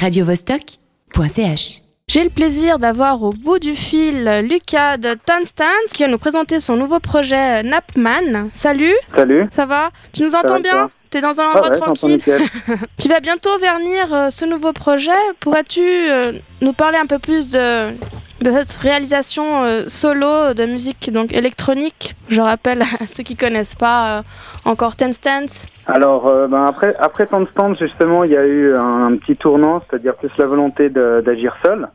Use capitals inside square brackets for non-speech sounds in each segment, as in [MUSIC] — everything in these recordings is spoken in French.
radiovostok.ch. J'ai le plaisir d'avoir au bout du fil Lucas de Tanstans qui va nous présenter son nouveau projet Napman. Salut Salut. Ça va? Tu nous entends bien? T'es dans un Ah endroit ouais, tranquille. [LAUGHS] Tu vas bientôt vernir euh, ce nouveau projet. Pourrais-tu euh, nous parler un peu plus de, de cette réalisation euh, solo de musique donc électronique Je rappelle [LAUGHS] à ceux qui connaissent pas euh, encore Ten Stance. Alors, euh, ben après, de stands, justement, il y a eu un, petit tournant, c'est-à-dire plus la volonté d'agir seul.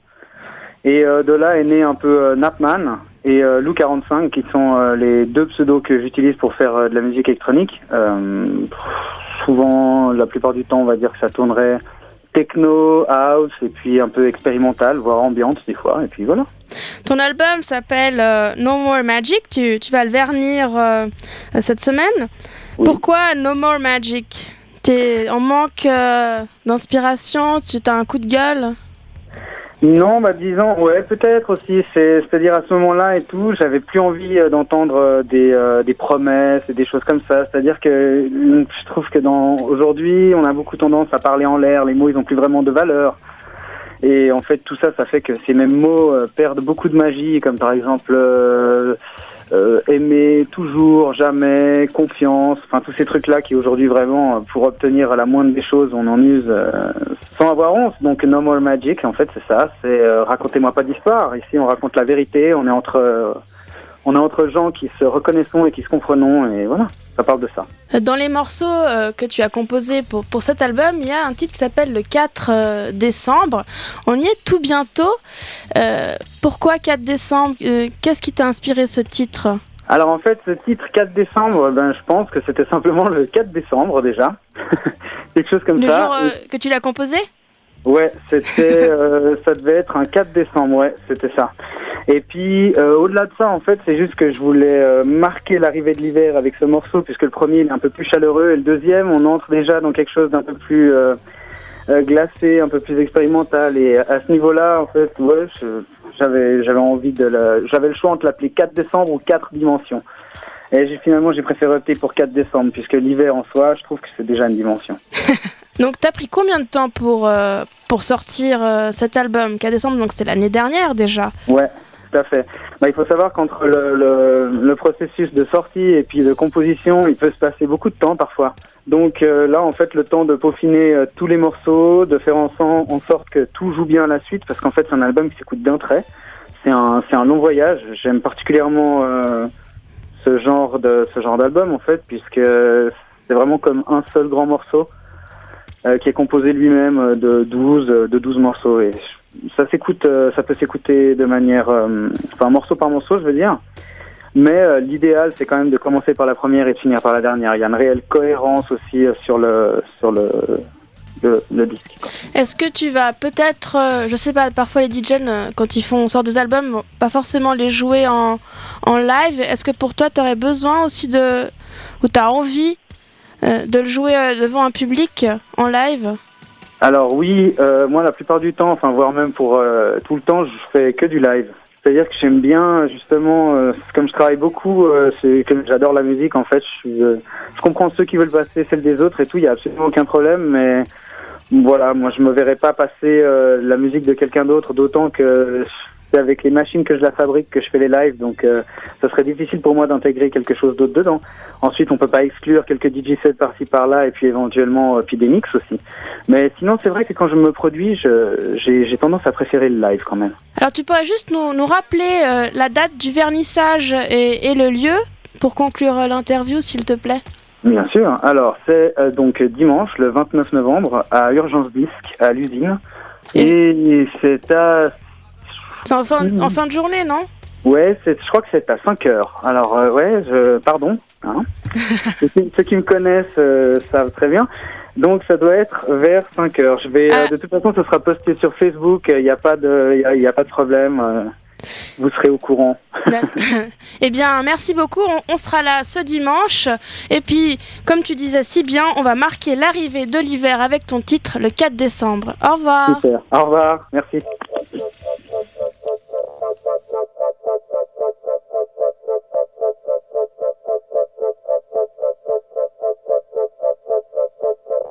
Et de là est né un peu Napman et Lou 45, qui sont les deux pseudos que j'utilise pour faire de la musique électronique. Souvent, la plupart du temps, on va dire que ça tournerait techno, house, et puis un peu expérimental, voire ambiante des fois, et puis voilà. Ton album s'appelle euh, No More Magic. Tu, tu vas le vernir euh, cette semaine. Oui. Pourquoi No More Magic? T'es en manque euh, d'inspiration? Tu as un coup de gueule? Non, bah disons, ouais, peut-être aussi. C'est, c'est-à-dire à ce moment-là et tout, j'avais plus envie euh, d'entendre euh, des, euh, des promesses et des choses comme ça. C'est-à-dire que je trouve que dans aujourd'hui, on a beaucoup tendance à parler en l'air. Les mots, ils ont plus vraiment de valeur. Et en fait, tout ça, ça fait que ces mêmes mots perdent beaucoup de magie, comme par exemple euh, aimer, toujours, jamais, confiance. Enfin, tous ces trucs-là qui aujourd'hui vraiment, euh, pour obtenir la moindre des choses, on en use euh, sans avoir honte. Donc No More Magic, en fait, c'est ça. C'est euh, racontez-moi pas d'histoire. Ici, on raconte la vérité. On est entre, euh, on est entre gens qui se reconnaissons et qui se comprenons. Et voilà, ça parle de ça. Dans les morceaux euh, que tu as composés pour, pour cet album, il y a un titre qui s'appelle le 4 euh, décembre. On y est tout bientôt. Euh, pourquoi 4 décembre? Qu'est-ce qui t'a inspiré ce titre? Alors en fait, ce titre 4 décembre, ben je pense que c'était simplement le 4 décembre déjà, [LAUGHS] quelque chose comme Le ça. jour euh, que tu l'as composé? Ouais, c'était, [LAUGHS] euh, ça devait être un 4 décembre, ouais, c'était ça. Et puis, euh, au-delà de ça, en fait, c'est juste que je voulais euh, marquer l'arrivée de l'hiver avec ce morceau, puisque le premier il est un peu plus chaleureux, et le deuxième, on entre déjà dans quelque chose d'un peu plus euh, euh, glacé, un peu plus expérimental. Et à ce niveau-là, en fait, ouais, j'avais, j'avais envie de, la... j'avais le choix entre l'appeler 4 décembre ou 4 dimensions. Et j'ai finalement, j'ai préféré opter pour 4 décembre, puisque l'hiver en soi, je trouve que c'est déjà une dimension. [LAUGHS] Donc, t'as pris combien de temps pour, euh, pour sortir euh, cet album? 4 décembre, donc c'est l'année dernière déjà. Ouais, tout à fait. Bah, il faut savoir qu'entre le, le, le processus de sortie et puis de composition, il peut se passer beaucoup de temps parfois. Donc euh, là, en fait, le temps de peaufiner euh, tous les morceaux, de faire en, sorte que tout joue bien à la suite, parce qu'en fait, c'est un album qui s'écoute d'un trait. C'est un, un long voyage. J'aime particulièrement euh, ce genre de ce genre d'album, en fait, puisque c'est vraiment comme un seul grand morceau qui est composé lui-même euh, de 12, euh, de 12 morceaux. Et ça s'écoute, euh, ça peut s'écouter de manière, euh, enfin morceau par morceau, je veux dire. Mais euh, l'idéal, c'est quand même de commencer par la première et de finir par la dernière. Il y a une réelle cohérence aussi euh, sur le sur le le, disque. Est-ce que tu vas peut-être, euh, je sais pas, parfois les DJ, euh, quand ils font sortent des albums, vont pas forcément les jouer en, en live. Est-ce que pour toi, tu aurais besoin aussi de. ou tu as envie euh, de le jouer euh, devant un public euh, en live Alors oui, euh, moi la plupart du temps, enfin voire même pour euh, tout le temps, je fais que du live. C'est-à-dire que j'aime bien justement, euh, comme je travaille beaucoup, euh, c'est que j'adore la musique en fait. Je, euh, je comprends ceux qui veulent passer celle des autres et tout, il y a absolument aucun problème. Mais voilà, moi je me verrais pas passer euh, la musique de quelqu'un d'autre, d'autant que c'est avec les machines que je la fabrique que je fais les lives, donc euh, ça serait difficile pour moi d'intégrer quelque chose d'autre dedans. Ensuite, on peut pas exclure quelques DJ sets par-ci par-là et puis éventuellement euh, puis des mix aussi. Mais sinon, c'est vrai que quand je me produis, j'ai tendance à préférer le live quand même. Alors tu pourrais juste nous, nous rappeler euh, la date du vernissage et, et le lieu pour conclure euh, l'interview, s'il te plaît Bien sûr. Alors, c'est donc dimanche, le 29 novembre, à Urgence Disque, à l'usine. Et c'est à... C'est en fin, en fin de journée, non? Ouais, je crois que c'est à 5 heures. Alors, euh, ouais, je... pardon. hein. [LAUGHS] ceux, qui, ceux qui me connaissent euh, savent très bien. Donc, ça doit être vers 5 heures. Je vais, euh, Ah. de toute façon, ce sera posté sur Facebook. Il n'y a, pas de- y a, y a pas de problème. euh, vous serez au courant. [LAUGHS] Eh bien, merci beaucoup. On, on sera là ce dimanche. Et puis, comme tu disais si bien, on va marquer l'arrivée de l'hiver avec ton titre le 4 décembre. Au revoir. Super. Au revoir. Merci.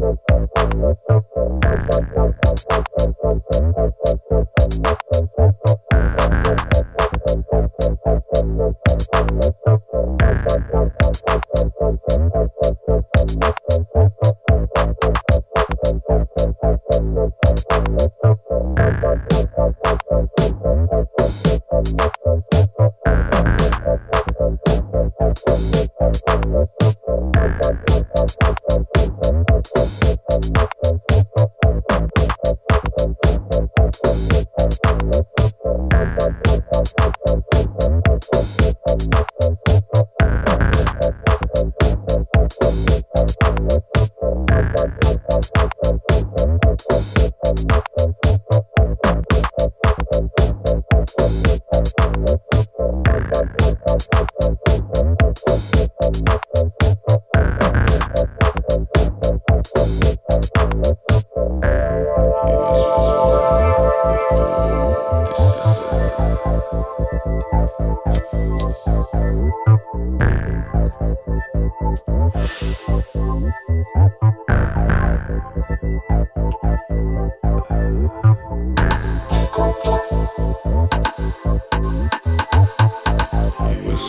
Thank you.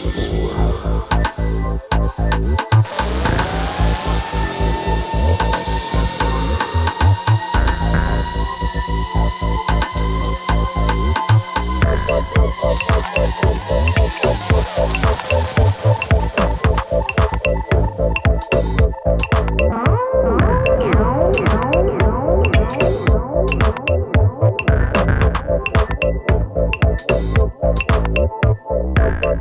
was born. Bye.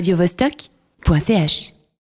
radiovostok.ch